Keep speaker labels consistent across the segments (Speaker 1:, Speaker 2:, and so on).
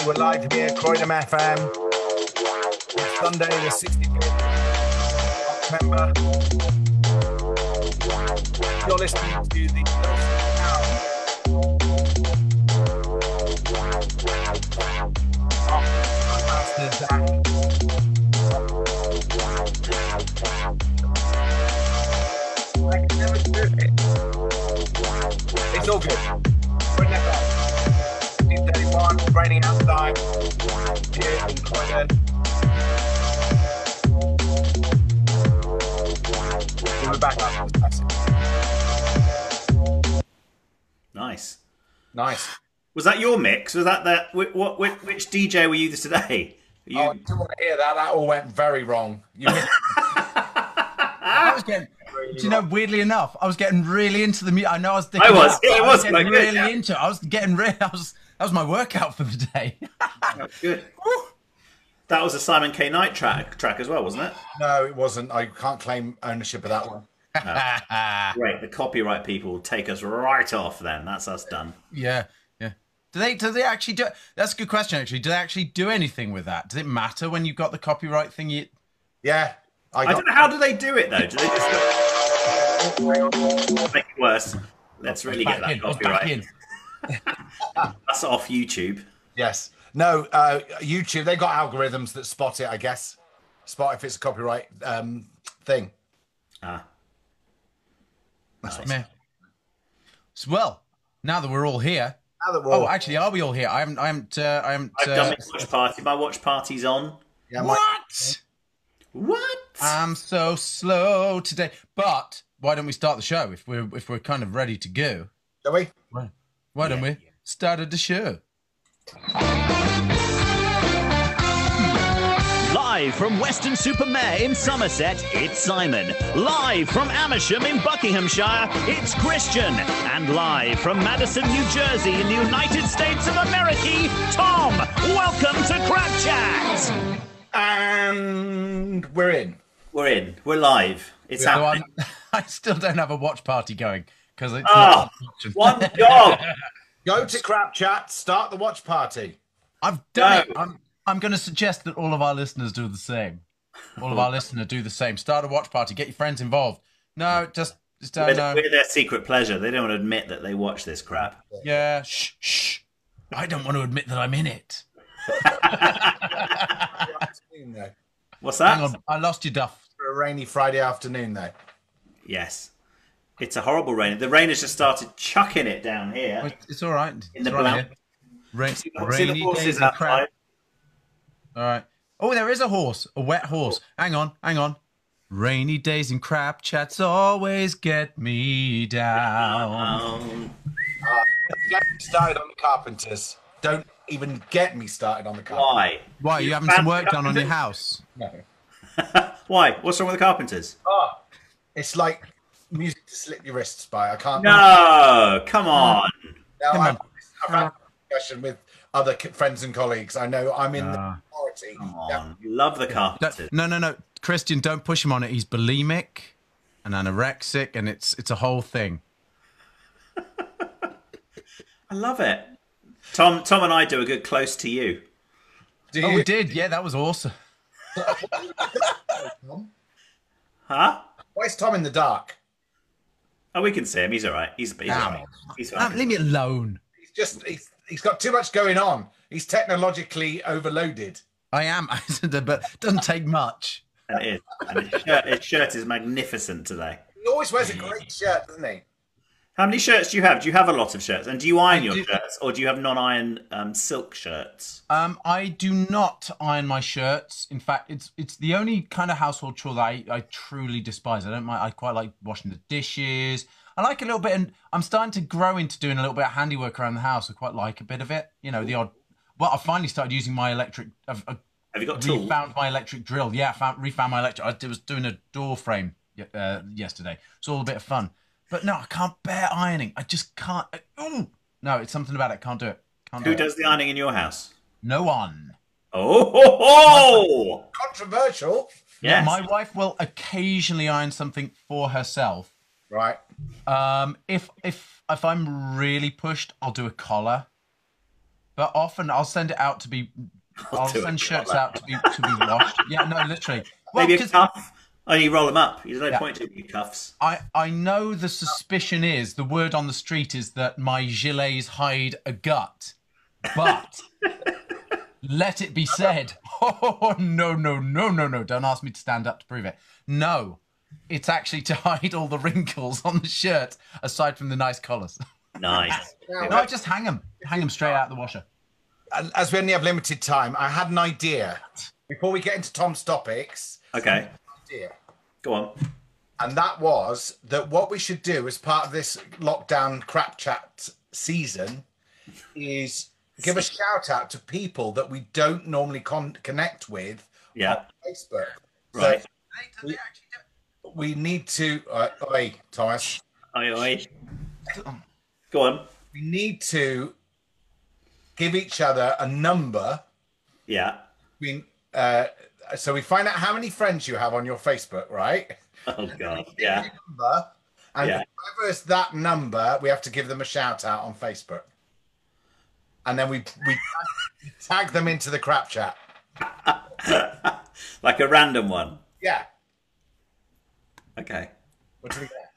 Speaker 1: Hey, we're live here, Croydon FM. Sunday, the 65th of October. You're listening to the
Speaker 2: Nice. Was that your mix? Was that that? Which, what? Which, which DJ were you today? You,
Speaker 1: Oh, I didn't want to hear that. That all went very wrong. You missed
Speaker 3: I was getting. Do you know? Weirdly enough, I was getting really into the music. I know I was. dicking
Speaker 2: I was,
Speaker 3: out,
Speaker 2: yeah, it
Speaker 3: but
Speaker 2: was
Speaker 3: getting really
Speaker 2: yeah.
Speaker 3: into. it. I was getting really. I was. That was my workout for the day.
Speaker 2: good. That was a Simon K. Knight track track as well, wasn't it?
Speaker 1: No, it wasn't. I can't claim ownership of that one.
Speaker 2: Great. The copyright people will take us right off. Then that's us done.
Speaker 3: yeah, yeah. Do they? Do they actually do? That's a good question. Actually, do they actually do anything with that? Does it matter when you've got the copyright thing? You,
Speaker 1: Yeah. I
Speaker 2: I don't know how do they do it though. Do they just make it worse? Let's really get that
Speaker 3: in. I was back
Speaker 2: copyright. That's off YouTube.
Speaker 1: Yes. No, uh, YouTube, they got algorithms that spot it, I guess. Spot if it's a copyright um, thing.
Speaker 2: Ah,
Speaker 3: Meh. So, well, now that we're all here.
Speaker 1: Now that we're
Speaker 3: Oh,
Speaker 1: all-
Speaker 3: actually, are we all here? I haven't. I haven't. Uh, I haven't.
Speaker 2: I've
Speaker 3: uh,
Speaker 2: done my watch party. My watch party's on.
Speaker 1: yeah,
Speaker 3: what?
Speaker 2: What?
Speaker 3: I'm so slow today. But why don't we start the show if we're if we're kind of ready to go?
Speaker 1: Shall we?
Speaker 3: Why don't we start the show?
Speaker 4: Live from Weston-super-Mare in Somerset, it's Simon. Live from Amersham in Buckinghamshire, it's Christian. And live from Madison, New Jersey in the United States of America, Tom. Welcome to Crap Chat.
Speaker 1: And we're in.
Speaker 2: We're in. We're live. It's
Speaker 3: So
Speaker 2: happening.
Speaker 3: I'm, still don't have a watch party going because it's
Speaker 2: Oh,
Speaker 3: not
Speaker 2: one job.
Speaker 1: Go to Crap Chat, start the watch party.
Speaker 3: I've done
Speaker 2: No.
Speaker 3: it. I'm I'm going to suggest that all of our listeners do the same. All of our listeners do the same. Start a watch party. Get your friends involved. No, just just don't
Speaker 2: We're,
Speaker 3: know.
Speaker 2: we're their secret pleasure. They don't want to admit that they watch this crap.
Speaker 3: Yeah, shh, shh. I don't want to admit that I'm in it.
Speaker 1: Afternoon, though.
Speaker 2: What's that?
Speaker 3: Hang on, I lost you, Duff.
Speaker 1: For a rainy Friday afternoon, though.
Speaker 2: Yes. It's a horrible rain. The rain has just started chucking it down here.
Speaker 3: It's, it's all right.
Speaker 2: In the
Speaker 3: It's all right.
Speaker 2: blount.
Speaker 3: Rain,
Speaker 2: See the
Speaker 3: rainy
Speaker 2: horses
Speaker 3: days and
Speaker 2: outside?
Speaker 3: Crap. All right. Oh, there is a horse, a wet horse. Hang on, hang on. Rainy days and crap chats always get me down.
Speaker 1: Get me started on the carpenters. Don't even get me started on the carpenters.
Speaker 2: why?
Speaker 3: Why are you having some work done on your house?
Speaker 1: No.
Speaker 2: Why? What's wrong with the carpenters?
Speaker 1: Oh, it's like music to slip your wrists by. I can't.
Speaker 2: No, come on.
Speaker 1: Now,
Speaker 3: Come
Speaker 1: I've,
Speaker 3: on.
Speaker 1: I've had a discussion with other friends and colleagues. I know I'm in the
Speaker 3: ah.
Speaker 1: Minority.
Speaker 2: Come on. Love the carpenters.
Speaker 3: No, no, no, Christian, don't push him on it. He's bulimic and anorexic, and it's it's a whole thing.
Speaker 2: I love it. Tom, Tom and I do a good close to you.
Speaker 1: Do
Speaker 3: Oh, we did. Yeah, that was awesome.
Speaker 1: Tom?
Speaker 2: Huh?
Speaker 1: Why is Tom in the dark?
Speaker 2: Oh, we can see him. He's all right. He's, he's all
Speaker 3: Come
Speaker 2: right. He's
Speaker 3: Ah,
Speaker 2: fine.
Speaker 3: leave me alone.
Speaker 1: He's just he's, he's got too much going on. He's technologically overloaded.
Speaker 3: I am, but it doesn't take much.
Speaker 2: And it is. And his shirt, his shirt is magnificent today.
Speaker 1: He always wears a great shirt, doesn't he?
Speaker 2: How many shirts do you have? Do you have a lot of shirts? And do you iron your
Speaker 3: do.
Speaker 2: shirts, or do you have non-iron um, silk shirts?
Speaker 3: Um, I do not iron my shirts. In fact, it's it's the only kind of household chore that I, I truly despise. I don't mind. I quite like washing the dishes. I like a little bit, and I'm starting to grow into doing a little bit of handiwork around the house. I quite like a bit of it. You know, the odd. Well, I finally started using my electric. I've, I've
Speaker 2: Have you got tools?
Speaker 3: refound my electric drill. Yeah, I found, refound my electric. I was doing a door frame uh, yesterday. It's all a bit of fun. But no, I can't bear ironing. I just can't. I, ooh. No, it's something about it. Can't do it. Can't do
Speaker 2: Who
Speaker 3: it.
Speaker 2: does the ironing in your house?
Speaker 3: No one.
Speaker 2: Oh, ho, ho!
Speaker 1: Controversial,
Speaker 2: yes.
Speaker 3: My wife will occasionally iron something for herself.
Speaker 1: right?
Speaker 3: Um, if if if I'm really pushed, I'll do a collar. But often I'll send it out to be. I'll,
Speaker 2: it.
Speaker 3: send shirts out to be to be washed. Yeah, no, literally. Well,
Speaker 2: Maybe a cuff. Oh, you roll them up. There's no
Speaker 3: Yeah.
Speaker 2: point to your cuffs.
Speaker 3: I I know the suspicion is the word on the street is that my gilets hide a gut, but let it be said. Oh no no no no no! Don't ask me to stand up to prove it. No, it's actually to hide all the wrinkles on the shirt, aside from the nice collars.
Speaker 2: Nice.
Speaker 3: no, just hang them, hang them straight out the washer.
Speaker 1: And As we only have limited time, I had an idea before we get into Tom's topics.
Speaker 2: Okay.
Speaker 1: Idea.
Speaker 2: Go on.
Speaker 1: And that was that what we should do as part of this lockdown crap chat season is give a shout out to people that we don't normally con- connect with
Speaker 2: Yeah.
Speaker 1: on Facebook. So
Speaker 2: Right.
Speaker 1: we need to. Uh, oi, Thomas.
Speaker 2: Oi, oi. Go on.
Speaker 1: We need to give each other a number.
Speaker 2: Yeah.
Speaker 1: We, uh, so we find out how many friends you have on your Facebook, right?
Speaker 2: Oh God. Yeah.
Speaker 1: Number, and
Speaker 2: Yeah.
Speaker 1: whoever is that number, we have to give them a shout out on Facebook. And then we we tag, tag them into the crap chat.
Speaker 2: Like a random one.
Speaker 1: Yeah.
Speaker 2: Okay.
Speaker 1: What do we get?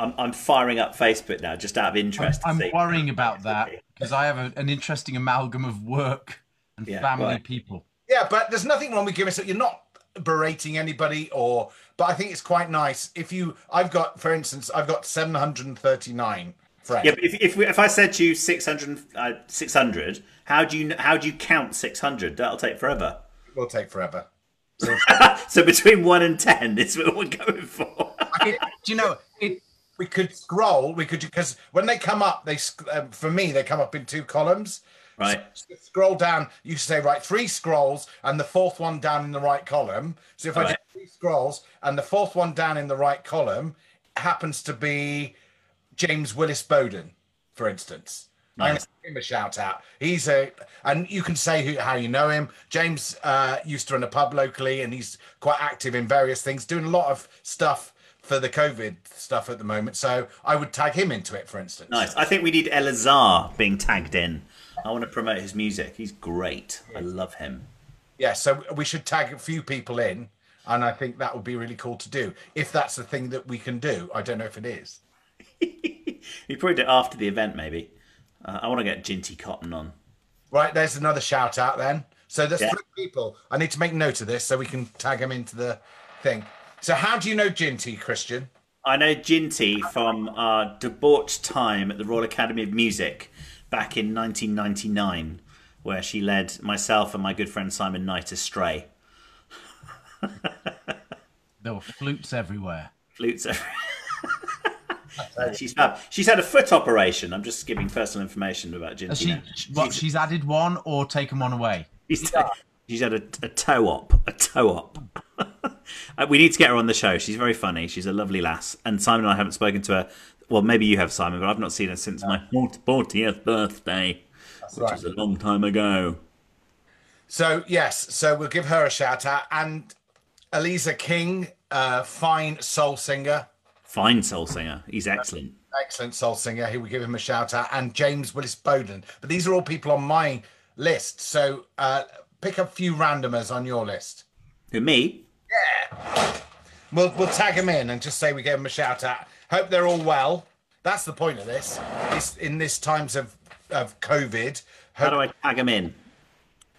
Speaker 2: I'm I'm firing up Facebook now just out of interest. to
Speaker 3: I'm worrying about that because I have a, an interesting amalgam of work and
Speaker 2: Yeah,
Speaker 3: family
Speaker 2: right.
Speaker 3: people.
Speaker 1: Yeah, but there's nothing wrong with giving. So you're not berating anybody, or but I think it's quite nice if you. I've got, for instance, I've got 739 friends.
Speaker 2: Yeah, but if if, we, if I said to you 600, uh, 600, how do you how do you count 600? That'll take forever.
Speaker 1: It will take forever.
Speaker 2: So between one and ten is what we're going for.
Speaker 3: It, do you know it?
Speaker 1: We could scroll. We could because when they come up, they um, for me they come up in two columns.
Speaker 2: Right.
Speaker 1: So scroll down. You say right three scrolls and the fourth one down in the right column. So if I do
Speaker 2: Right.
Speaker 1: three scrolls and the fourth one down in the right column happens to be James Willis Bowden, for instance. I'm going
Speaker 2: Nice.
Speaker 1: to give him a shout out. He's a, and you can say who, how you know him. James uh, used to run a pub locally, and he's quite active in various things, doing a lot of stuff for the COVID stuff at the moment. So I would tag him into it, for instance.
Speaker 2: Nice. I think we need Elazar being tagged in. I want to promote his music. He's great. I love him.
Speaker 1: Yeah, so we should tag a few people in, and I think that would be really cool to do if that's the thing that we can do. I don't know if it is.
Speaker 2: We probably do it after the event, maybe. Uh, I want to get Ginty Cotton on.
Speaker 1: Right, there's another shout out then. So there's
Speaker 2: Yeah.
Speaker 1: three people. I need to make note of this so we can tag them into the thing. So how do you know Ginty, Christian?
Speaker 2: I know Ginty from our debauched time at the Royal Academy of Music back in 1999, where she led myself and my good friend Simon Knight astray.
Speaker 3: There were flutes everywhere.
Speaker 2: Flutes. are- she's had she's had a foot operation. I'm just giving personal information about Ginty.
Speaker 3: She, what, she's added one or taken one away?
Speaker 2: She's, she's had a, a toe op, a toe op. Uh, we need to get her on the show. She's very funny. She's a lovely lass. And Simon and I haven't spoken to her. Well, maybe you have, Simon, but I've not seen her since my 40th birthday, which
Speaker 1: right.
Speaker 2: was a long time ago.
Speaker 1: So yes, so we'll give her a shout out. And Eliza King, uh, fine soul singer,
Speaker 2: Fine soul singer. He's excellent.
Speaker 1: excellent soul singer. He will give him a shout out. And James Willis Bowden. But these are all people on my list. So uh, pick a few randomers on your list.
Speaker 2: Who, me?
Speaker 1: We'll we'll tag them in and just say we gave them a shout out. Hope they're all well. That's the point of this. Is in this times of of COVID,
Speaker 2: How do I tag him in?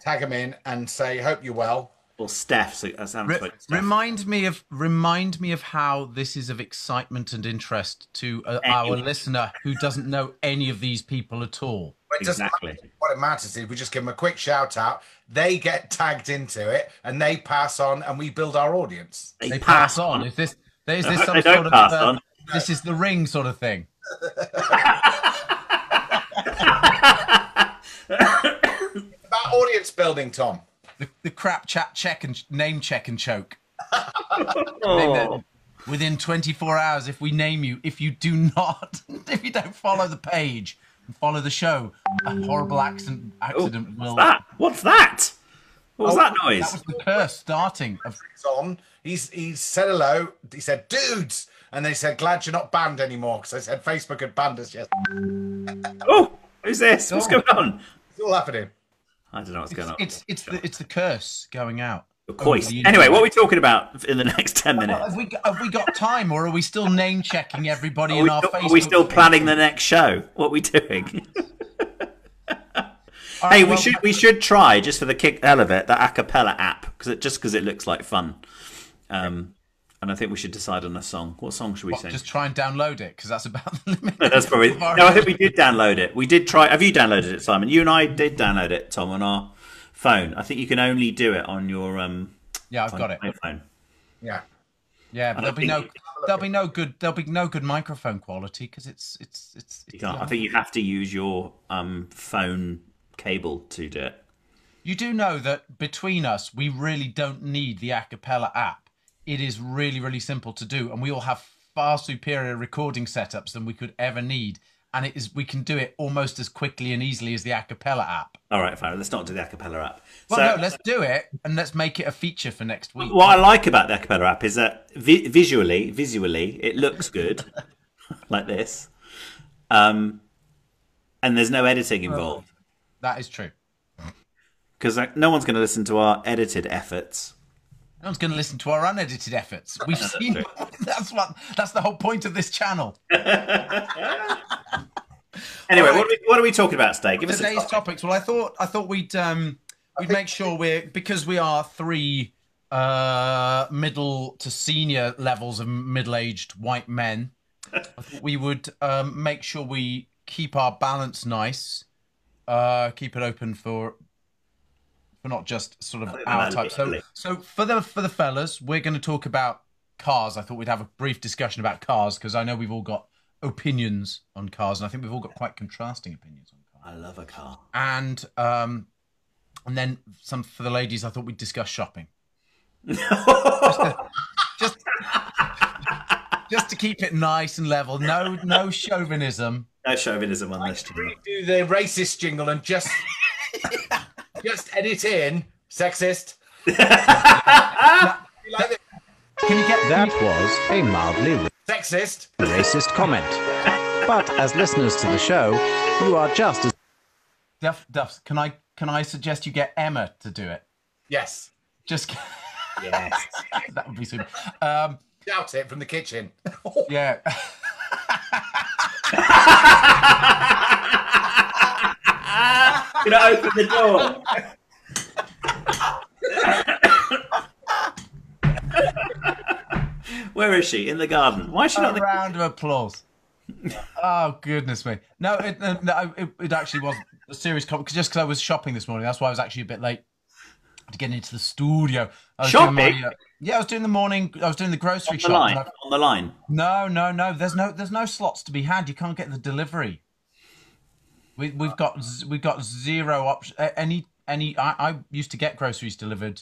Speaker 1: tag them in and say hope you're well.
Speaker 2: Well, Steph. So I haven't
Speaker 3: Re-
Speaker 2: spoken to Steph.
Speaker 3: remind me of remind me of how this is of excitement and interest to uh, our listener who doesn't know any of these people at all.
Speaker 1: It doesn't
Speaker 2: Exactly.
Speaker 1: matter. What it matters is we just give them a quick shout out. They get tagged into it and they pass on, and we build our audience.
Speaker 3: They pass on. Is this is this some
Speaker 2: They don't
Speaker 3: sort of
Speaker 2: pass
Speaker 3: uh,
Speaker 2: on.
Speaker 3: this is the ring sort of thing?
Speaker 1: About audience building, Tom.
Speaker 3: The, the crap chat check and name check and choke.
Speaker 2: Oh.
Speaker 3: Within 24 hours, if we name you, if you do not, if you don't follow the page and follow the show, a horrible accident accident will.
Speaker 2: That? What's that? What was oh, that noise?
Speaker 3: That was the curse starting of
Speaker 1: It's on. He's he said hello. He said, "Dudes," and they said, "Glad you're not banned anymore," because I said Facebook had banned us yesterday.
Speaker 2: Oh, who's this? What's
Speaker 3: Oh.
Speaker 2: going on?
Speaker 1: Still happening.
Speaker 2: I don't know what's going on.
Speaker 3: It's it's the it's the curse going out.
Speaker 2: Of course. Anyway,
Speaker 3: internet.
Speaker 2: what are we talking about in the next ten
Speaker 3: Well,
Speaker 2: minutes?
Speaker 3: have we have we got time, or are we still name checking everybody
Speaker 2: Are
Speaker 3: in our
Speaker 2: still,
Speaker 3: Facebook?
Speaker 2: are we still
Speaker 3: page?
Speaker 2: planning the next show? What are we doing?
Speaker 3: All
Speaker 2: hey,
Speaker 3: right,
Speaker 2: we
Speaker 3: well,
Speaker 2: should we should try just for the kick hell of it the acapella app because it just because it looks like fun. Um, and I think we should decide on a song. What song should we
Speaker 3: what,
Speaker 2: sing?
Speaker 3: just try and download it because that's about the limit.
Speaker 2: That's probably. No, I think we did download it. We did try. Have you downloaded it, Simon? You and I did download it, Tom, on our phone. I think you can only do it on your um.
Speaker 3: Yeah, I've got it.
Speaker 2: iPhone.
Speaker 1: Yeah.
Speaker 3: Yeah, but there'll be no there'll be no good there'll be no good microphone quality because it's it's it's.
Speaker 2: You
Speaker 3: it's
Speaker 2: can't. I think you have to use your um phone cable to do it.
Speaker 3: You do know that between us, we really don't need the acapella app. It is really, really simple to do, and we all have far superior recording setups than we could ever need. And it is we can do it almost as quickly and easily as the acapella app.
Speaker 2: All right, fine. Let's not do the acapella app.
Speaker 3: Well,
Speaker 2: so,
Speaker 3: no, let's do it and let's make it a feature for next week.
Speaker 2: what I like about the acapella app is that vi- visually, visually, it looks good, like this, um, and there's no editing involved
Speaker 3: That is true.
Speaker 2: because like, no one's going to listen to our edited efforts.
Speaker 3: No one's going to listen to our unedited efforts. We've seen that's what that's the whole point of this channel.
Speaker 2: Anyway,
Speaker 3: right.
Speaker 2: what, are we, what are we talking about, Stay? Give us
Speaker 3: today's topics. Well, I thought I thought we'd um we'd make sure we're because we are three uh middle to senior levels of middle-aged white men. We would um make sure we keep our balance nice. Uh, keep it open for not just sort of our type. So so for the for the fellas, we're going to talk about cars. I thought we'd have a brief discussion about cars because I know we've all got opinions on cars, and I think we've all got quite contrasting opinions on cars
Speaker 2: I love a car.
Speaker 3: and um, and then some for the ladies. I thought we'd discuss shopping. just, just to keep it nice and level. No, no chauvinism.
Speaker 2: No chauvinism on this.
Speaker 1: Do the racist jingle and just just edit in sexist. Like
Speaker 3: Can you get
Speaker 5: That was a mildly
Speaker 1: sexist.
Speaker 5: racist comment. But as listeners to the show, you are just as
Speaker 3: Duff? Duff? Can I can I suggest you get Emma to do it?
Speaker 1: Yes.
Speaker 3: Just
Speaker 2: Yes.
Speaker 3: that would be super. Um,
Speaker 1: Shout it from the kitchen.
Speaker 3: yeah.
Speaker 2: I open the door? Where is she? In the garden. Why is she not
Speaker 3: a
Speaker 2: in the
Speaker 3: round of applause. Oh goodness me! No, it, no, it, it actually was a serious comment. Just because I was shopping this morning, that's why I was actually a bit late to get into the studio. I was doing
Speaker 2: Shopping?
Speaker 3: uh, yeah, I was doing the morning. I was doing the grocery
Speaker 2: the
Speaker 3: shop.
Speaker 2: line?
Speaker 3: I-
Speaker 2: On the line.
Speaker 3: no, no, no. There's no, there's no slots to be had. You can't get the delivery. We, we've got, we've got zero option. Any, any. I, I used to get groceries delivered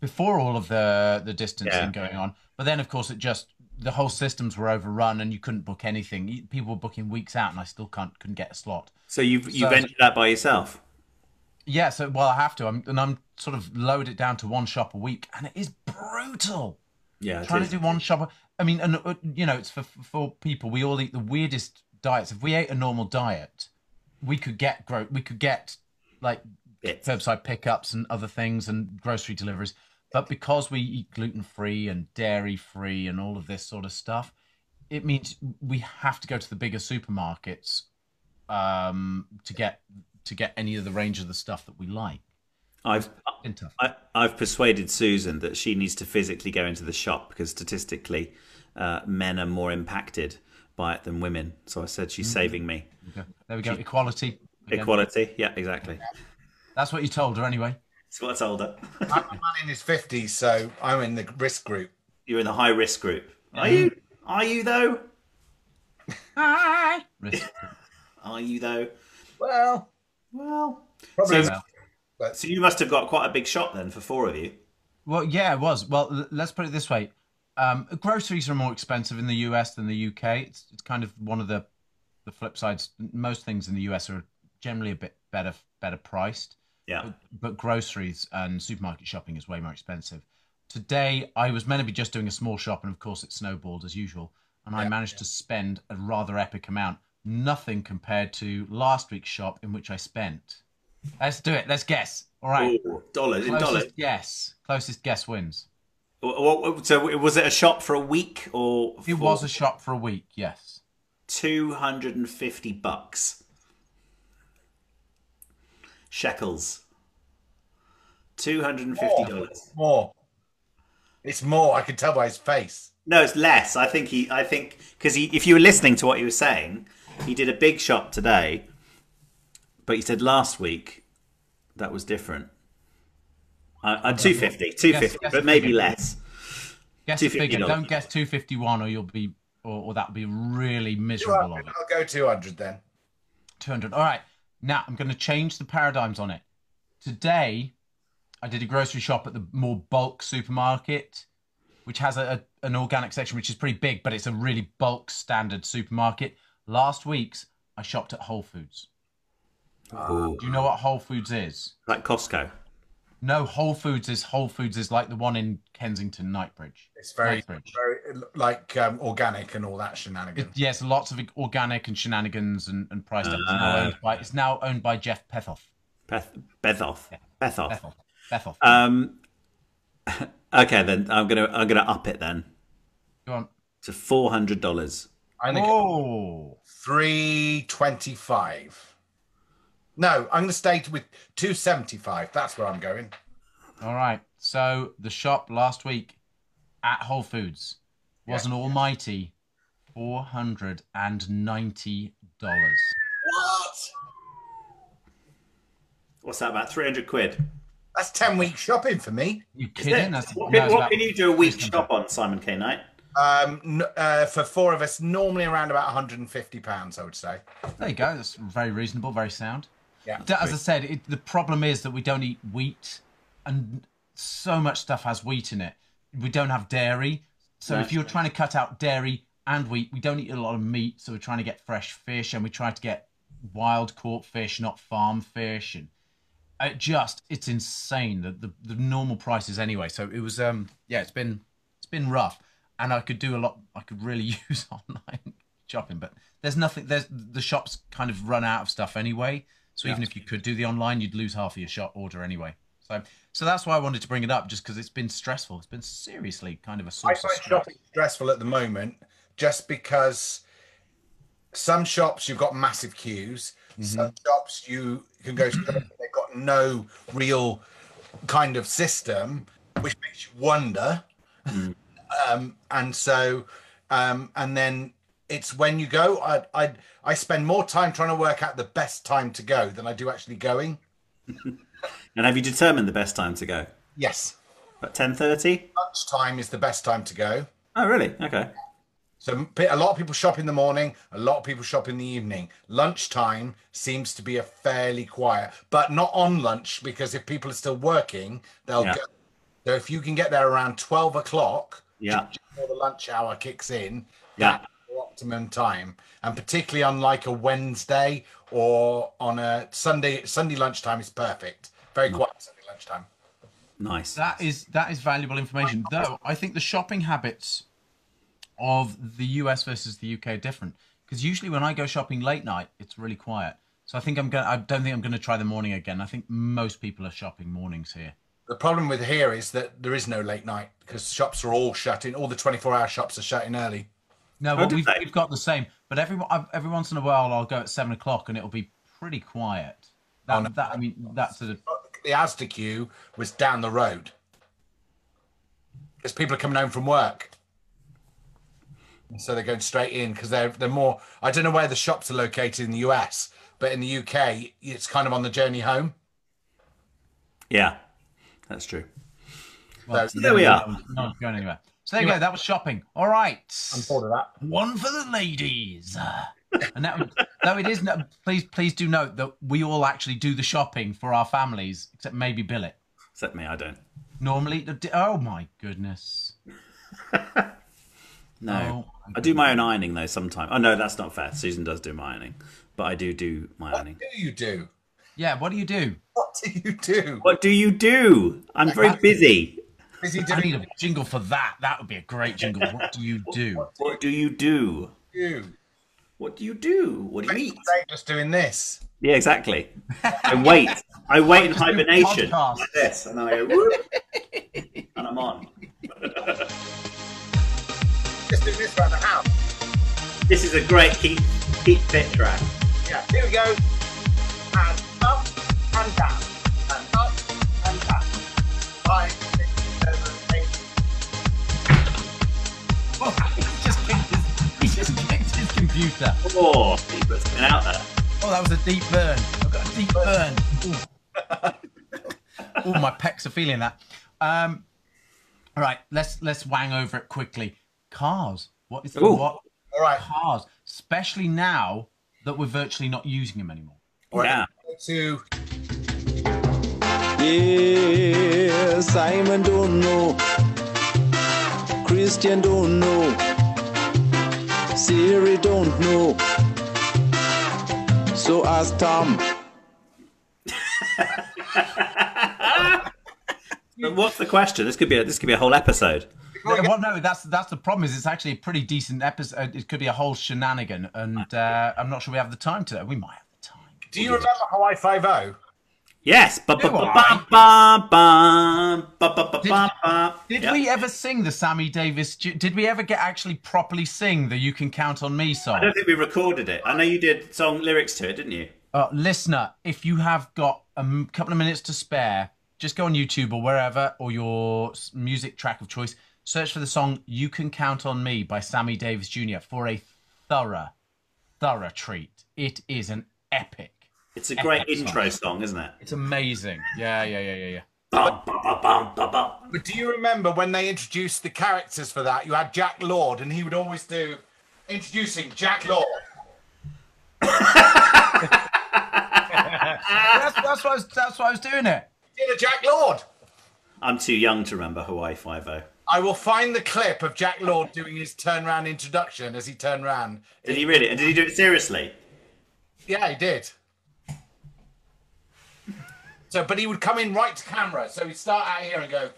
Speaker 3: before all of the the distancing
Speaker 2: Yeah.
Speaker 3: going on, but then of course it just the whole systems were overrun and you couldn't book anything. People were booking weeks out, and I still can't couldn't get a slot.
Speaker 2: So you've you
Speaker 3: So-
Speaker 2: ventured that by yourself.
Speaker 3: Yeah, so well I have to. I'm, and I'm sort of load it down to one shop a week, and it is brutal.
Speaker 2: Yeah.
Speaker 3: trying to do one shop. I mean, and uh, you know, it's for for people. We all eat the weirdest diets. If we ate a normal diet, we could get gro- We could get like
Speaker 2: Bits.
Speaker 3: curbside pickups and other things and grocery deliveries. But because we eat gluten free and dairy free and all of this sort of stuff, it means we have to go to the bigger supermarkets um, to get to get any of the range of the stuff that we like.
Speaker 2: I've
Speaker 3: Been tough.
Speaker 2: I, I've persuaded Susan that she needs to physically go into the shop because statistically, uh, men are more impacted by it than women. So I said she's mm. saving me.
Speaker 3: Okay. There we go. Equality. Again.
Speaker 2: Equality. Yeah, exactly.
Speaker 3: That's what you told her anyway.
Speaker 2: That's what I told her.
Speaker 1: I'm a man in his fifties, so I'm in the risk group.
Speaker 2: You're in the high risk group. Are you? Are you though?
Speaker 3: Hi.
Speaker 2: Are you though?
Speaker 1: Well,
Speaker 2: Well,
Speaker 1: probably.
Speaker 2: So- so you must have got quite a big shot then for four of you.
Speaker 3: Well, yeah, it was. Well, l- let's put it this way: um, groceries are more expensive in the US than the UK. It's it's kind of one of the the flip sides. Most things in the US are generally a bit better better priced,
Speaker 2: Yeah.
Speaker 3: but groceries and supermarket shopping is way more expensive. Today, I was meant to be just doing a small shop, and of course, it snowballed as usual. And I managed to spend a rather epic amount. Nothing compared to last week's shop, in which I spent Let's do it. Let's guess. All right.
Speaker 2: Ooh, dollars in dollars.
Speaker 3: guess. Closest guess wins.
Speaker 2: What- what- So was it a shop for a week or?
Speaker 3: It
Speaker 2: for
Speaker 3: was a shop for a week. Yes.
Speaker 2: two hundred and fifty bucks. Shekels. Two hundred and fifty dollars.
Speaker 1: More. It's more. I can tell by his face.
Speaker 2: No, it's less. I think he. I think because he. If you were listening to what he was saying, he did a big shop today, but he said last week that was different. Uh, uh, 250, 250,
Speaker 3: guess
Speaker 2: but maybe
Speaker 3: figure.
Speaker 2: less.
Speaker 3: Guess the
Speaker 2: 250.
Speaker 3: figure. Don't guess 251 or you'll be, or, or that'll be really miserable of it.
Speaker 1: I'll go 200 then.
Speaker 3: 200. All right. Now I'm going to change the paradigms on it. Today, I did a grocery shop at the more bulk supermarket, which has a, a- an organic section, which is pretty big, but it's a really bulk standard supermarket. Last week's, I shopped at Whole Foods.
Speaker 2: Ooh.
Speaker 3: Do you know what Whole Foods is?
Speaker 2: Like Costco.
Speaker 3: No, Whole Foods is Whole Foods is like the one in Kensington, Knightbridge.
Speaker 1: It's very,
Speaker 3: Knightsbridge.
Speaker 1: very like um, organic and all that shenanigans.
Speaker 3: Yes, lots of organic and shenanigans and, and price stuff. It's, now
Speaker 2: Ah.
Speaker 3: owned by, it's now owned by Jeff Pethoff.
Speaker 2: Beth, Bethoff. Bethoff.
Speaker 3: Bethel. Bethel.
Speaker 2: Um. Okay, then I'm gonna I'm gonna up it then
Speaker 3: Go on.
Speaker 2: to four hundred dollars.
Speaker 1: I'm going to
Speaker 3: Oh,
Speaker 1: 325. No, I'm going to stay with 275. That's where I'm going.
Speaker 3: all right. So the shop last week at Whole Foods was an almighty four hundred and ninety dollars.
Speaker 1: What?
Speaker 2: What's that about? Three hundred quid.
Speaker 1: That's 10 weeks shopping for me.
Speaker 3: You kidding? That's,
Speaker 2: What,
Speaker 3: no,
Speaker 2: can, what can you do a week shop on, Simon K. Knight?
Speaker 1: Um, uh, for four of us, normally around about 150 pounds, I would say.
Speaker 3: There you go. That's very reasonable, very sound.
Speaker 1: Yeah.
Speaker 3: As I said, it, the problem is that we don't eat wheat, and so much stuff has wheat in it. We don't have dairy, so if you're trying to cut out dairy and wheat, we don't eat a lot of meat. So we're trying to get fresh fish, and we try to get wild caught fish, not farm fish, and it just it's insane that the the normal prices anyway. So it was um yeah, it's been it's been rough, and I could do a lot. I could really use online shopping, but there's nothing. There's the shops kind of run out of stuff anyway. So even if you could do the online, you'd lose half of your shop order anyway. So so that's why I wanted to bring it up, just because it's been stressful. It's been seriously kind of a source of
Speaker 1: find
Speaker 3: stress.
Speaker 1: shopping stressful at the moment just because some shops you've got massive queues, some shops you can go straight, they've got no real kind of system, which makes you wonder. um, and so, um, and then it's when you go, I, I, I spend more time trying to work out the best time to go than I do actually going.
Speaker 2: And have you determined the best time to go?
Speaker 1: Yes,
Speaker 2: At ten thirty?
Speaker 1: lunchtime is the best time to go.
Speaker 2: Oh, really? Okay.
Speaker 1: So a lot of people shop in the morning, a lot of people shop in the evening. Lunchtime seems to be a fairly quiet, but not on lunch because if people are still working, they'll
Speaker 2: Yeah.
Speaker 1: go. So if you can get there around twelve o'clock,
Speaker 2: Yeah.
Speaker 1: before the lunch hour kicks in,
Speaker 2: Yeah.
Speaker 1: That's your optimum time. And particularly on like a Wednesday or on a Sunday, Sunday lunchtime is perfect. Very mm. quiet Sunday lunchtime.
Speaker 2: Nice.
Speaker 3: That is that is valuable information. Though I think the shopping habits of the US versus the UK are different. Because usually when I go shopping late night, it's really quiet. So I think I'm going. I don't think I'm going to try the morning again. I think most people are shopping mornings here.
Speaker 1: The problem with here is that there is no late night because shops are all shut in. All the twenty-four hour shops are shutting early.
Speaker 3: No, oh,
Speaker 2: well,
Speaker 3: we've, we've got the same. But every I've- every once in a while, I'll go at seven o'clock and it'll be pretty quiet. Oh, that,
Speaker 1: Oh, no.
Speaker 3: that I mean, that's a
Speaker 1: the Asda queue was down the road because people are coming home from work. And so they're going straight in because they're they're more. I don't know where the shops are located in the US, but in the UK, it's kind of on the journey home.
Speaker 2: Yeah. That's true.
Speaker 3: well,
Speaker 1: So
Speaker 2: there we are.
Speaker 3: Not going anywhere. So there you go. That was shopping. All right.
Speaker 1: I'm bored of that.
Speaker 3: One for the ladies. and that, though it is, no, please, please do note that we all actually do the shopping for our families, except maybe Billet.
Speaker 2: Except me, I don't.
Speaker 3: Normally, oh my goodness.
Speaker 2: No.
Speaker 3: Oh,
Speaker 2: I do my own ironing though sometimes. Oh no, that's not fair. Susan does do my ironing. But I do do my
Speaker 1: What
Speaker 2: ironing.
Speaker 1: What do you do?
Speaker 3: Yeah, what do you do?
Speaker 1: What do you do?
Speaker 2: What do you do? I'm very busy.
Speaker 1: Is he
Speaker 3: I need a jingle for that. That would be a great jingle. What do you do?
Speaker 2: What do you do?
Speaker 1: you?
Speaker 2: What do you do? What do you eat?
Speaker 1: Today just doing this.
Speaker 2: Yeah, exactly. I wait. I wait in
Speaker 3: Just do
Speaker 2: hibernation like this, and then I go, whoop, and I'm on.
Speaker 1: Just doing this around the house.
Speaker 2: This is a great keep keep fit track.
Speaker 1: Yeah, here we go. And up and down.
Speaker 3: Computer.
Speaker 2: Oh, he put something out there.
Speaker 3: Oh, that was a deep burn. I've got a deep burn. Oh, my pecs are feeling that. Um, all right, let's let's wang over it quickly. Cars. What is
Speaker 2: Ooh.
Speaker 3: what?
Speaker 1: All right.
Speaker 3: Cars, especially now that we're virtually not using them anymore.
Speaker 2: Yeah.
Speaker 1: To
Speaker 6: Yeah, Simon don't know. Christian don't know. Siri don't know. So ask Tom.
Speaker 2: But what's the question? This could be a, this could be a whole episode.
Speaker 3: Yeah, well, no, that's that's the problem. Is it's actually a pretty decent episode. It could be a whole shenanigan, and uh, I'm not sure we have the time today. We might have the time.
Speaker 1: do you remember Hawaii Five O?
Speaker 2: Yes.
Speaker 3: Did-
Speaker 2: ba ba.
Speaker 3: Did
Speaker 2: Yeah.
Speaker 3: we ever sing the Sammy Davis? Did we ever get actually properly sing the "You Can Count on Me" song?
Speaker 2: I don't think we recorded it. I know you did song lyrics to it, didn't you?
Speaker 3: Uh, listener, if you have got a m- couple of minutes to spare, just go on YouTube or wherever, or your music track of choice. Search for the song "You Can Count on Me" by Sammy Davis Jr. for a thorough, thorough treat. It is an epic.
Speaker 2: It's a great
Speaker 3: Epic song.
Speaker 2: intro song, isn't it?
Speaker 3: It's amazing. Yeah, yeah, yeah, yeah, yeah.
Speaker 2: Bum, ba, ba, bum, bum.
Speaker 1: But do you remember when they introduced the characters for that? You had Jack Lord, and he would always do introducing Jack Lord.
Speaker 3: that's, that's, why I was, that's why I was doing it.
Speaker 1: Did a Jack Lord.
Speaker 2: I'm too young to remember Hawaii Five O.
Speaker 1: I will find the clip of Jack Lord doing his turnaround introduction as he turned round.
Speaker 2: Did he really? And did he do it seriously?
Speaker 1: Yeah, he did. So, but he would come in right to camera. So he'd start out here and go,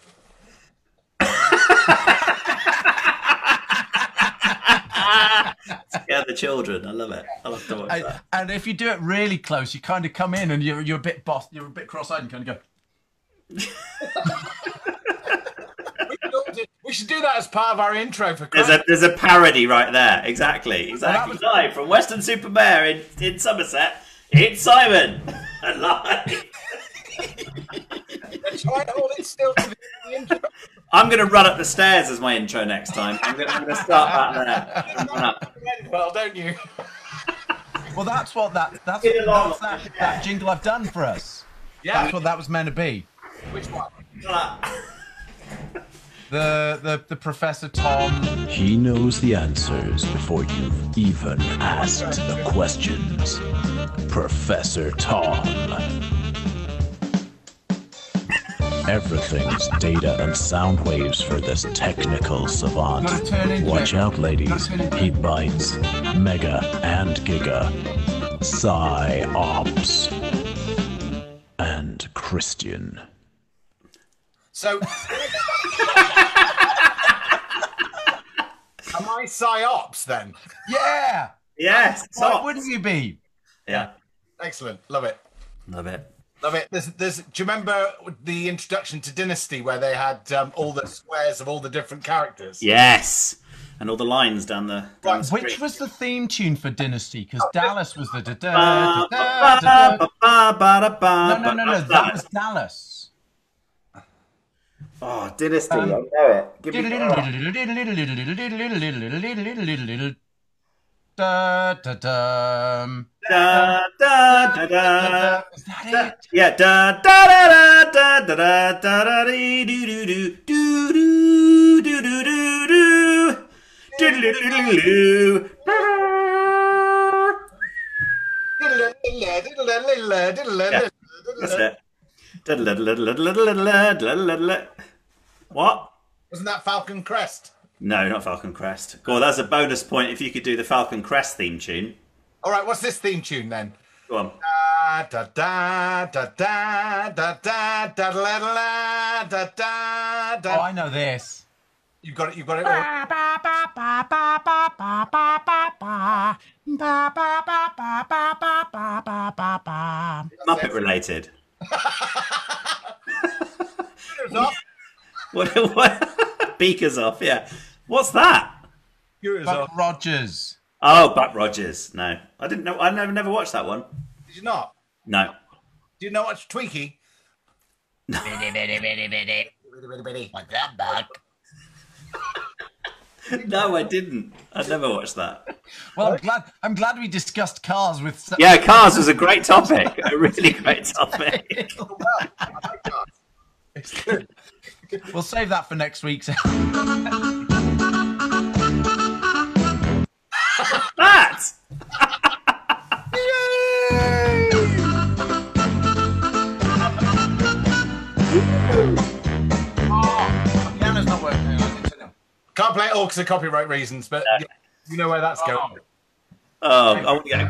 Speaker 2: Yeah, the children. I love it. I love to watch
Speaker 3: I,
Speaker 2: that.
Speaker 3: and if you do it really close, you kind of come in and you're, you're a bit boss, you're a bit cross-eyed and kind of go.
Speaker 1: we should do- we should do that as part of our intro for
Speaker 2: There's a there's a parody right there. Exactly. Exactly.
Speaker 3: was-
Speaker 2: Live from Weston-super-Mare in, in Somerset. It's Simon. Live.
Speaker 1: Try and hold it still to the the intro.
Speaker 2: I'm going to run up the stairs as my intro next time. I'm going to start back there. and run up.
Speaker 1: Well, don't you?
Speaker 3: Well, that's what that that's,
Speaker 2: Get along.
Speaker 3: that's that, that jingle I've done for us.
Speaker 1: Yeah.
Speaker 3: That's what that was meant to be.
Speaker 1: Which one?
Speaker 3: The the the Professor Tom.
Speaker 6: He knows the answers before you've even asked the questions. Professor Tom. Everything's data and sound waves for this technical savant.
Speaker 3: Gotta turn into
Speaker 6: Watch out, ladies.
Speaker 3: Gotta turn into
Speaker 6: He bites Mega and Giga. Psy-Ops. And Christian.
Speaker 1: So. Am I psyops then?
Speaker 3: Yeah.
Speaker 2: Yes.
Speaker 3: Why
Speaker 2: Stop.
Speaker 3: wouldn't you be?
Speaker 2: Yeah.
Speaker 1: Excellent. Love it.
Speaker 2: Love it.
Speaker 1: Love it. There's, there's. Do you remember the introduction to Dynasty where they had um, all the squares of all the different characters?
Speaker 2: Yes. And all the lines down the. Down the
Speaker 3: Which was the theme tune for Dynasty? Because Dallas was the
Speaker 2: Da-da,
Speaker 3: da da da.
Speaker 2: ba, ba, da,
Speaker 3: No, no, no, no. That was Dallas.
Speaker 2: Oh, Dynasty.
Speaker 3: Um,
Speaker 2: I know it. Give me
Speaker 3: Da da da.
Speaker 2: da, da, da, da.
Speaker 3: Is that it?
Speaker 2: Yeah, da da da da da da da da dee, doo doo doo doo doo doo doo doo doo doo doo doo doo That's it. What?
Speaker 1: Wasn't that Falcon Crest?
Speaker 2: No, not Falcon Crest. Cool, that's a bonus point if you could do the Falcon Crest theme tune.
Speaker 1: All right, what's this theme tune then?
Speaker 2: Go on.
Speaker 1: Da da da da da da da da da da da da
Speaker 3: Oh. I know this.
Speaker 1: You got it. You got it. All.
Speaker 3: ba ba ba ba ba ba ba. Ba ba ba ba ba ba ba ba ba ba.
Speaker 2: Muppet related.
Speaker 1: off.
Speaker 2: What? what? Beakers off. Yeah. What's that?
Speaker 1: Yours
Speaker 3: Buck
Speaker 1: off.
Speaker 3: Rogers.
Speaker 2: Oh, Buck Rogers. No, I didn't know. I never never watched that one.
Speaker 1: Did you not?
Speaker 2: No.
Speaker 1: Do you know what's Twiki?
Speaker 7: What's that, Buck?
Speaker 2: No, I didn't. I never watched that.
Speaker 3: Well, I'm glad. I'm glad we discussed cars with. so-
Speaker 2: Yeah, Cars was a great topic. A really great topic.
Speaker 1: It's good.
Speaker 3: We'll save that for next week's.
Speaker 2: that.
Speaker 3: Piano's not working. Hang on, continue.
Speaker 1: Can't play it all because of copyright reasons, but yeah, you know where that's going.
Speaker 2: Oh, um, oh I want to get a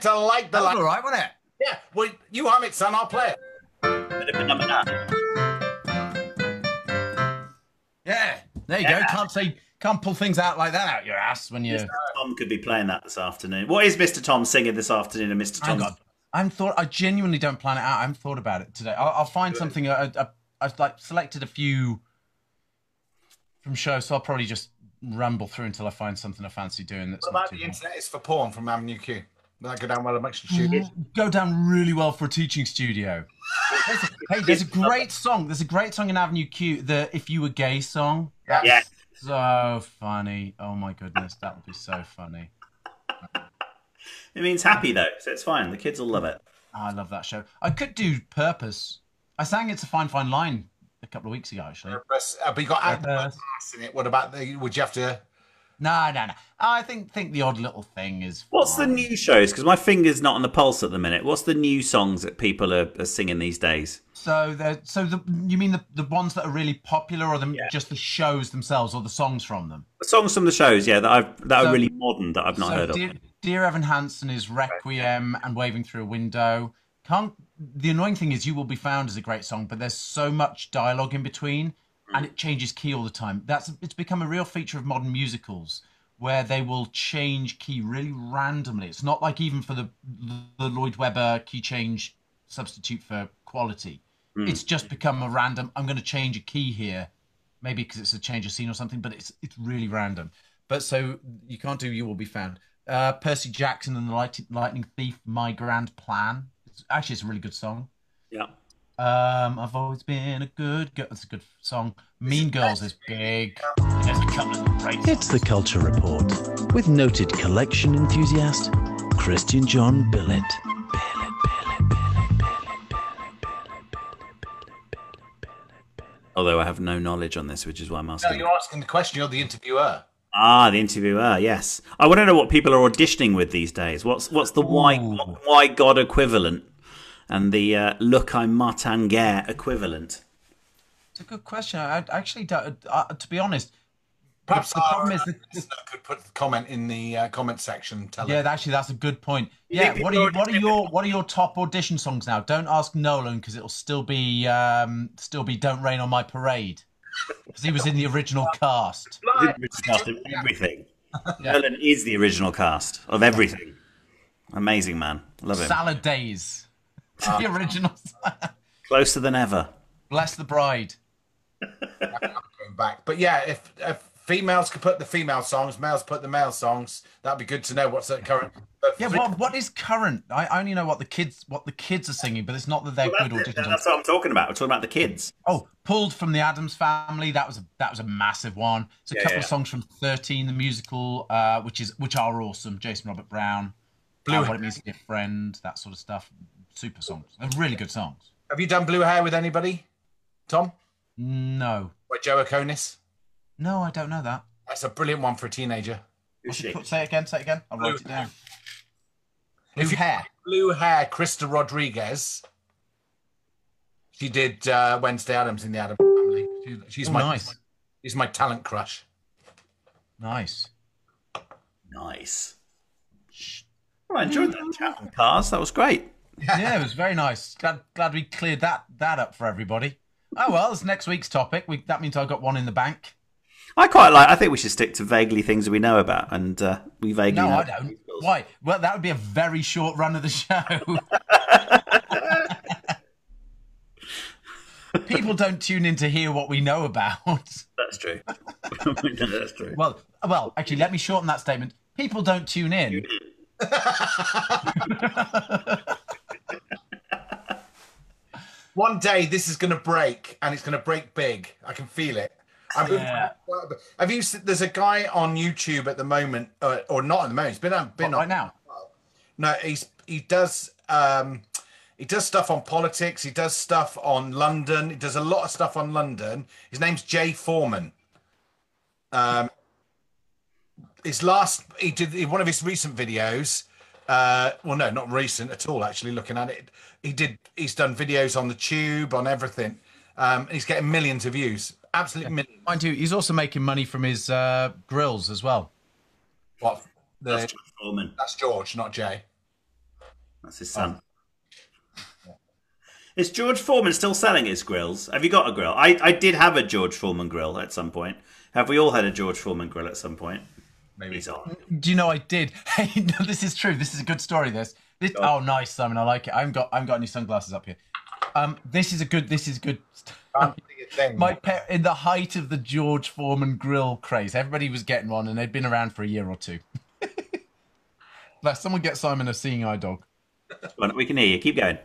Speaker 1: time to light the
Speaker 3: That
Speaker 1: light.
Speaker 3: all right, wasn't it?
Speaker 1: Yeah, well, you hum it, son. I'll play it.
Speaker 3: Yeah. There you go. Can't say. Can't pull things out like that out your ass when you.
Speaker 2: Tom could be playing that this afternoon. What is Mr. Tom singing this afternoon? And Mr.
Speaker 3: Hang
Speaker 2: Tom.
Speaker 3: on. I'm thought. I genuinely don't plan it out. I haven't thought about it today. I'll, I'll find something. I, I, I've like selected a few from shows, so I'll probably just ramble through until I find something I fancy doing. That's
Speaker 1: What about the
Speaker 3: long.
Speaker 1: internet is for porn from Avenue Q? Will that go down well at Much Studios?
Speaker 3: Go down really well for a teaching studio. There's a- hey, there's a great song. There's a great song in Avenue Q. The "If You Were Gay" song.
Speaker 2: Yeah.
Speaker 3: So funny. Oh my goodness, that would be so funny.
Speaker 2: It means happy though, so it's fine. The kids will love it.
Speaker 3: Oh, I love that show. I could do Purpose. I sang "It's a Fine Fine Line" a couple of weeks ago, actually.
Speaker 1: Uh, but you got act-
Speaker 3: Purpose.
Speaker 1: ass in it. What about the? Would you have to?
Speaker 3: No, no, no. I think think the odd little thing is.
Speaker 2: What's the new shows? Because my finger's not on the pulse at the minute. What's the new songs that people are, are singing these days?
Speaker 3: So the so the you mean the the ones that are really popular, or the just the shows themselves, or the songs from them?
Speaker 2: The songs from the shows, yeah, that I've that
Speaker 3: So-
Speaker 2: are really modern that I've not
Speaker 3: so
Speaker 2: heard of.
Speaker 3: Dear, Dear Evan Hansen is Requiem and Waving Through a Window. Can't. The annoying thing is, You Will Be Found is a great song, but there's so much dialogue in between, and it changes key all the time. That's it's become a real feature of modern musicals where they will change key really randomly. It's not like even for the the Lloyd Webber key change substitute for quality. It's just become a random. I'm going to change a key here, maybe because it's a change of scene or something, but it's it's really random. But so you can't do "You Will Be Found." Uh, Percy Jackson and the Light- Lightning Thief, "My Grand Plan." It's, actually, it's a really good song.
Speaker 2: Yeah.
Speaker 3: Um, I've always been a good girl. A good song. Mean Girls is big. There's a couple of great.
Speaker 6: It's the Culture Report with noted collection enthusiast Christian John Billet.
Speaker 2: Although I have no knowledge on this, which is why I'm asking.
Speaker 1: No, you're asking the question. You're the interviewer.
Speaker 2: Ah, the interviewer. Yes, I want to know what people are auditioning with these days. What's what's the why why God equivalent? And the uh, look I'm Martin Guerre equivalent?
Speaker 3: It's a good question. I I actually, don't, uh, to be honest,
Speaker 1: Perhaps
Speaker 3: the problem is that-
Speaker 1: listener could put the comment in the uh, comment section. Tell
Speaker 3: Yeah,
Speaker 1: him.
Speaker 3: actually, that's a good point. Yeah, what are you, what are your what are your top audition songs now? Don't ask Nolan because it'll still be um, still be "Don't Rain on My Parade" because he was in the original cast.
Speaker 2: The original cast of everything. Ellen is the original cast of everything. Amazing man, love him.
Speaker 3: Salad Days, the original.
Speaker 2: Closer than ever.
Speaker 3: Bless the Bride.
Speaker 1: going back. But yeah, if, if females could put the female songs, males put the male songs, that'd be good to know what's at current. but
Speaker 3: Yeah, what what is current? I I only know what the kids what the kids are singing, but it's not that they're good audition songs.
Speaker 2: That's what I'm talking about. I'm talking about the kids.
Speaker 3: Oh, pulled from the Addams Family. That was a, that was a massive one. It's a
Speaker 2: Yeah,
Speaker 3: couple
Speaker 2: yeah.
Speaker 3: of songs from Thirteen, the musical, uh, which is which are awesome. Jason Robert Brown,
Speaker 1: Blue
Speaker 3: uh, what it means to be a friend, that sort of stuff. Super songs. They're really good songs.
Speaker 1: Have you done blue hair with anybody, Tom?
Speaker 3: No,
Speaker 1: By Joe Iconis?
Speaker 3: no, I don't know that.
Speaker 1: That's a brilliant one for a teenager.
Speaker 2: Who's she?
Speaker 3: Say it again. Say it again. I'll write it down. Blue
Speaker 1: If
Speaker 3: hair.
Speaker 1: Blue hair, Krysta Rodriguez. She did uh, Wednesday Addams in the Addams Family. She, she's
Speaker 3: Oh,
Speaker 1: my
Speaker 3: nice,
Speaker 1: she's my talent crush.
Speaker 3: nice.
Speaker 2: Nice. Well, I enjoyed that chat on cars. That was great.
Speaker 3: yeah, it was very nice. Glad glad we cleared that that up for everybody. Oh well, it's next week's topic. We, that means I've got one in the bank.
Speaker 2: I quite like. I think we should stick to vaguely things we know about, and uh, we vaguely.
Speaker 3: No. I don't. Why? Well, that would be a very short run of the show. People don't tune in to hear what we know about.
Speaker 2: That's true. That's true.
Speaker 3: Well, well, actually, let me shorten that statement. People don't tune in.
Speaker 1: One day this is going to break, and it's going to break big. I can feel it.
Speaker 3: Yeah.
Speaker 1: Have you? se- There's a guy on YouTube at the moment, uh, or not at the moment. He's been on. Been
Speaker 3: What,
Speaker 1: on
Speaker 3: right now.
Speaker 1: No, he's he does um he does stuff on politics. He does stuff on London. He does a lot of stuff on London. His name's Jay Foreman. Um, his last he did one of his recent videos. Uh, well, no, not recent at all. Actually, looking at it, he did. He's done videos on the tube, on everything. Um, he's getting millions of views. Absolutely millions.
Speaker 3: Mind you, he's also making money from his uh, grills as well.
Speaker 1: What? The,
Speaker 2: That's George Foreman.
Speaker 1: that's George, not Jay.
Speaker 2: That's his son. Is George Foreman still selling his grills? Have you got a grill? I, I did have a George Foreman grill at some point. Have we all had a George Foreman grill at some point?
Speaker 1: Maybe
Speaker 2: He's on.
Speaker 3: Do you know I did? Hey, no, this is true. This is a good story. This. this oh, nice, Simon. I like it. I haven't got. I haven't got any sunglasses up here. Um, this is a good. This is good.
Speaker 1: A thing.
Speaker 3: My pa- in the height of the George Foreman grill craze, everybody was getting one, and they'd been around for a year or two. Let someone get Simon a seeing eye dog.
Speaker 2: We can hear you. Keep going.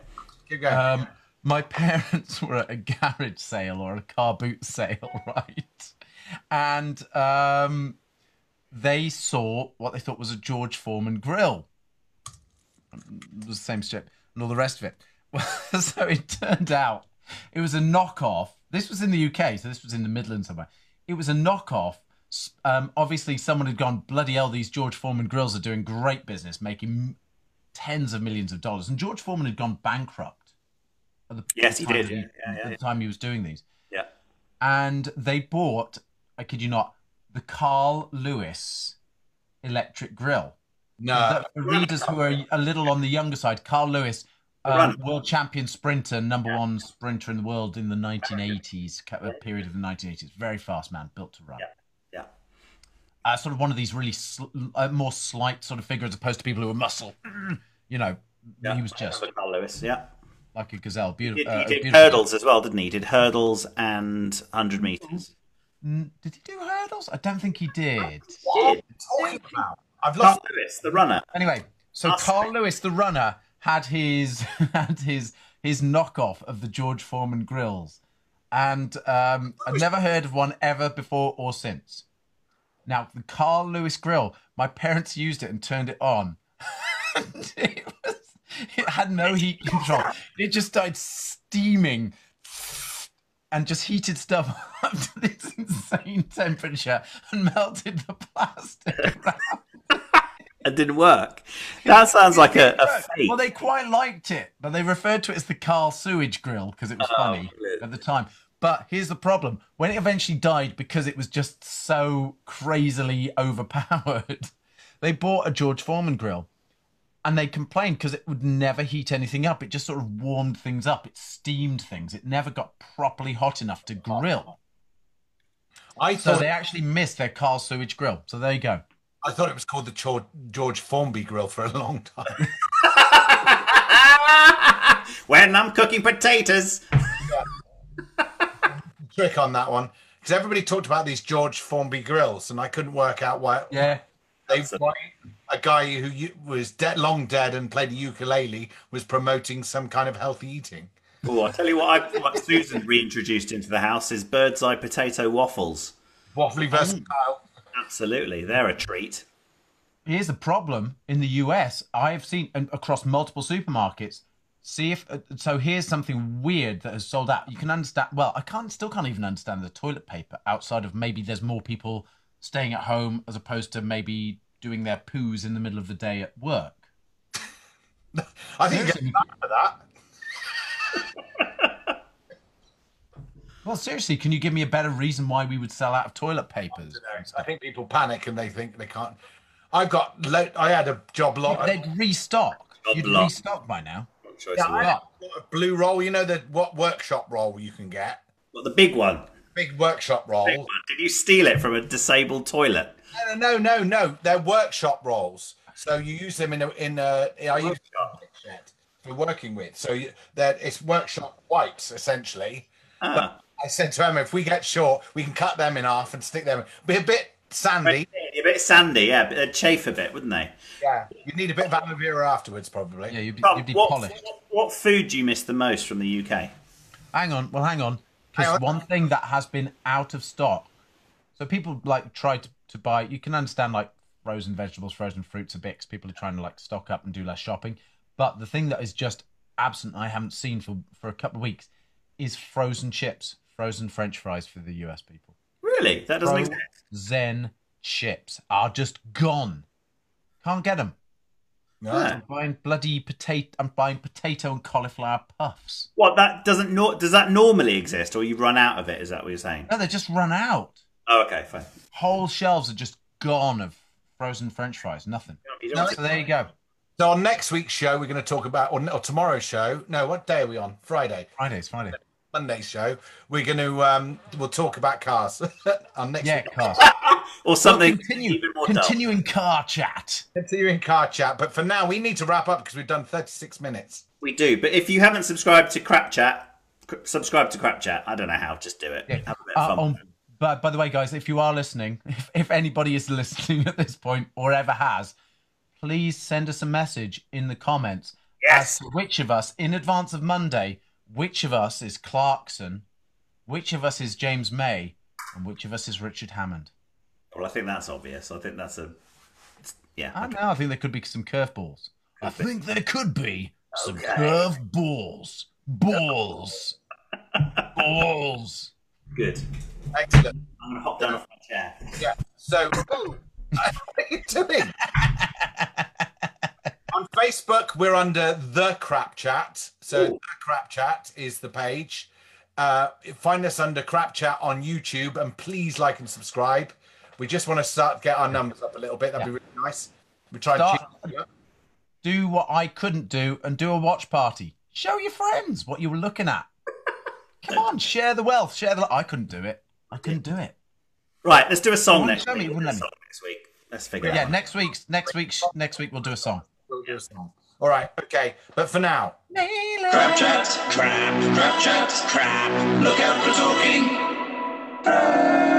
Speaker 1: Keep going.
Speaker 3: Um, my parents were at a garage sale or a car boot sale, right? And um, they saw what they thought was a George Foreman grill. It was the same strip and all the rest of it. Well, so it turned out it was a knockoff. This was in the UK, so this was in the Midlands somewhere. It was a knockoff. Um, obviously, someone had gone, bloody hell, these George Foreman grills are doing great business, making tens of millions of dollars. And George Foreman had gone bankrupt. At the
Speaker 2: Yes, he
Speaker 3: time
Speaker 2: did.
Speaker 3: that
Speaker 2: Yeah, yeah, yeah,
Speaker 3: At the time he was doing these.
Speaker 2: Yeah.
Speaker 3: And they bought, I kid you not, the Carl Lewis electric grill.
Speaker 1: no.
Speaker 3: For readers who are a little on the younger side, Carl Lewis, um, world champion sprinter, number one sprinter in the world in the 1980s, ca- uh, period of the 1980s. Very fast man, built to run.
Speaker 2: Yeah. Yeah.
Speaker 3: Uh, sort of one of these really sl- uh, more slight sort of figure as opposed to people who are muscle. You know,
Speaker 2: yeah.
Speaker 3: he was just
Speaker 2: Carl Lewis. Yeah.
Speaker 3: like a gazelle.
Speaker 2: He
Speaker 3: Beautiful.
Speaker 2: did, he
Speaker 3: uh,
Speaker 2: did
Speaker 3: beautiful.
Speaker 2: hurdles as well, didn't he? He did hurdles and 100 metres.
Speaker 3: Did he do hurdles? I don't think he did.
Speaker 1: What are you talking about? I've
Speaker 2: Carl
Speaker 1: lost.
Speaker 2: Lewis, the runner.
Speaker 3: Anyway, so
Speaker 2: Us.
Speaker 3: Carl Lewis, the runner, had his had his his knockoff of the George Foreman grills, and um, I've never heard of one ever before or since. Now the Carl Lewis grill, my parents used it and turned it on. And it, was, it had no heat control. It just started steaming and just heated stuff up to this insane temperature and melted the plastic.
Speaker 2: It didn't work. That sounds like a, a fake.
Speaker 3: well, they quite liked it, but they referred to it as the Carl Sewage Grill because it was oh, funny
Speaker 2: brilliant.
Speaker 3: at the time. But here's the problem: when it eventually died because it was just so crazily overpowered, they bought a George Foreman grill, and they complained because it would never heat anything up. It just sort of warmed things up. It steamed things. It never got properly hot enough to grill.
Speaker 1: I
Speaker 3: So
Speaker 1: thought
Speaker 3: they actually missed their Carl Sewage Grill. So there you go.
Speaker 1: I thought it was called the George, George Formby grill for a long time.
Speaker 2: when I'm cooking potatoes.
Speaker 1: Trick on that one because everybody talked about these George Formby grills, and I couldn't work out why
Speaker 3: Yeah.
Speaker 1: they why a guy who was dead, long dead, and played the ukulele was promoting some kind of healthy eating.
Speaker 2: Oh, I'll tell you what, I, what Susan reintroduced into the house is Birds Eye potato waffles.
Speaker 1: Waffly versatile.
Speaker 2: Absolutely, they're a treat.
Speaker 3: Here's the problem in the US. I have seen and across multiple supermarkets. See if uh, so. Here's something weird that has sold out. You can understand. Well, I can't. Still can't even understand the toilet paper outside of maybe there's more people staying at home as opposed to maybe doing their poos in the middle of the day at work.
Speaker 1: I think you get back for that.
Speaker 3: Well, seriously, can you give me a better reason why we would sell out of toilet papers?
Speaker 1: I think people panic and they think they can't. I've got. Lo- I had a job lot.
Speaker 3: They'd restock.
Speaker 2: Job
Speaker 3: You'd
Speaker 2: lot.
Speaker 3: restock by now.
Speaker 1: Yeah, I
Speaker 2: word.
Speaker 1: had a blue roll. You know the what workshop roll you can get.
Speaker 2: What, the big one?
Speaker 1: Big workshop roll.
Speaker 2: Big one. Did you steal it from a disabled toilet?
Speaker 1: No, no, no, no. They're workshop rolls. So you use them in a in a. I use
Speaker 2: Workshop.
Speaker 1: shed for working with. So you, that it's workshop wipes essentially.
Speaker 2: Ah.
Speaker 1: I said to Emma, if we get short, we can cut them in half and stick them. Be a bit sandy.
Speaker 2: A bit sandy, yeah. but They'd chafe a bit, wouldn't they?
Speaker 1: Yeah, You'd need a bit of aloe vera afterwards, probably.
Speaker 3: Yeah, you'd be,
Speaker 2: Rob,
Speaker 3: you'd be
Speaker 2: what,
Speaker 3: polished.
Speaker 2: what, what food do you miss the most from the UK?
Speaker 3: Hang on. Well, hang on. Because one thing that has been out of stock. So people like try to, to buy. You can understand like frozen vegetables, frozen fruits a bit. people are trying to like stock up and do less shopping. But the thing that is just absent, I haven't seen for for a couple of weeks, is frozen chips, frozen French fries for the US people.
Speaker 2: Really? That doesn't exist.
Speaker 3: Zen chips are just gone. Can't get them.
Speaker 1: No.
Speaker 3: I'm buying bloody potato. I'm buying potato and cauliflower puffs.
Speaker 2: What that doesn't nor- does that normally exist, or you run out of it? Is that what you're saying?
Speaker 3: No, they just run out.
Speaker 2: Oh, okay, fine.
Speaker 3: Whole shelves are just gone of frozen French fries. Nothing.
Speaker 2: You don't-
Speaker 3: So there you go.
Speaker 1: So on next week's show, we're going to talk about, or, or tomorrow's show. No, what day are we on? Friday.
Speaker 3: Friday, Fridays, Friday.
Speaker 1: Monday's show. We're going to, um, we'll talk about cars on next
Speaker 3: Yeah,
Speaker 1: week.
Speaker 3: cars.
Speaker 2: or something
Speaker 3: Continue,
Speaker 2: even more dull.
Speaker 3: continuing car chat.
Speaker 1: Continuing car chat. But for now, we need to wrap up because we've done 36 minutes.
Speaker 2: We do, but if you haven't subscribed to Crap Chat, cr- subscribe to Crap Chat. I don't know how, just do it. Have a bit
Speaker 3: Uh,
Speaker 2: of fun.
Speaker 3: on, but by the way, guys, if you are listening, if, if anybody is listening at this point or ever has, please send us a message in the comments
Speaker 2: Yes.
Speaker 3: as which of us, in advance of Monday, which of us is Clarkson, which of us is James May, and which of us is Richard Hammond.
Speaker 2: Well, I think that's obvious. I think that's a yeah.
Speaker 3: I don't know. I think there could be some curveballs. I think there could be some
Speaker 2: Okay.
Speaker 3: curve balls. Balls. balls.
Speaker 2: Good.
Speaker 1: Excellent.
Speaker 2: I'm gonna hop down off my chair.
Speaker 1: Yeah. So, what are you doing? On Facebook, we're under the Crap Chat. So,
Speaker 2: Ooh.
Speaker 1: the Crap Chat is the page. Uh, find us under Crap Chat on YouTube, and please like and subscribe. We just want to start get our numbers up a little bit. That'd be really nice. We try and
Speaker 3: Start-
Speaker 1: yeah.
Speaker 3: Do what I couldn't do and do a watch party. Show your friends what you were looking at. Come on, share the wealth. Share the. I couldn't do it. I couldn't do it.
Speaker 2: Right, let's do a song next
Speaker 3: show
Speaker 2: week.
Speaker 3: you
Speaker 2: We'll do a
Speaker 3: let
Speaker 2: song next week. Let's figure it out.
Speaker 3: Yeah, next week's next week next week we'll do a song.
Speaker 1: We'll do a song. All right. Okay. But for now,
Speaker 8: Crap chat, crap, crap chat, crap. Look out for talking.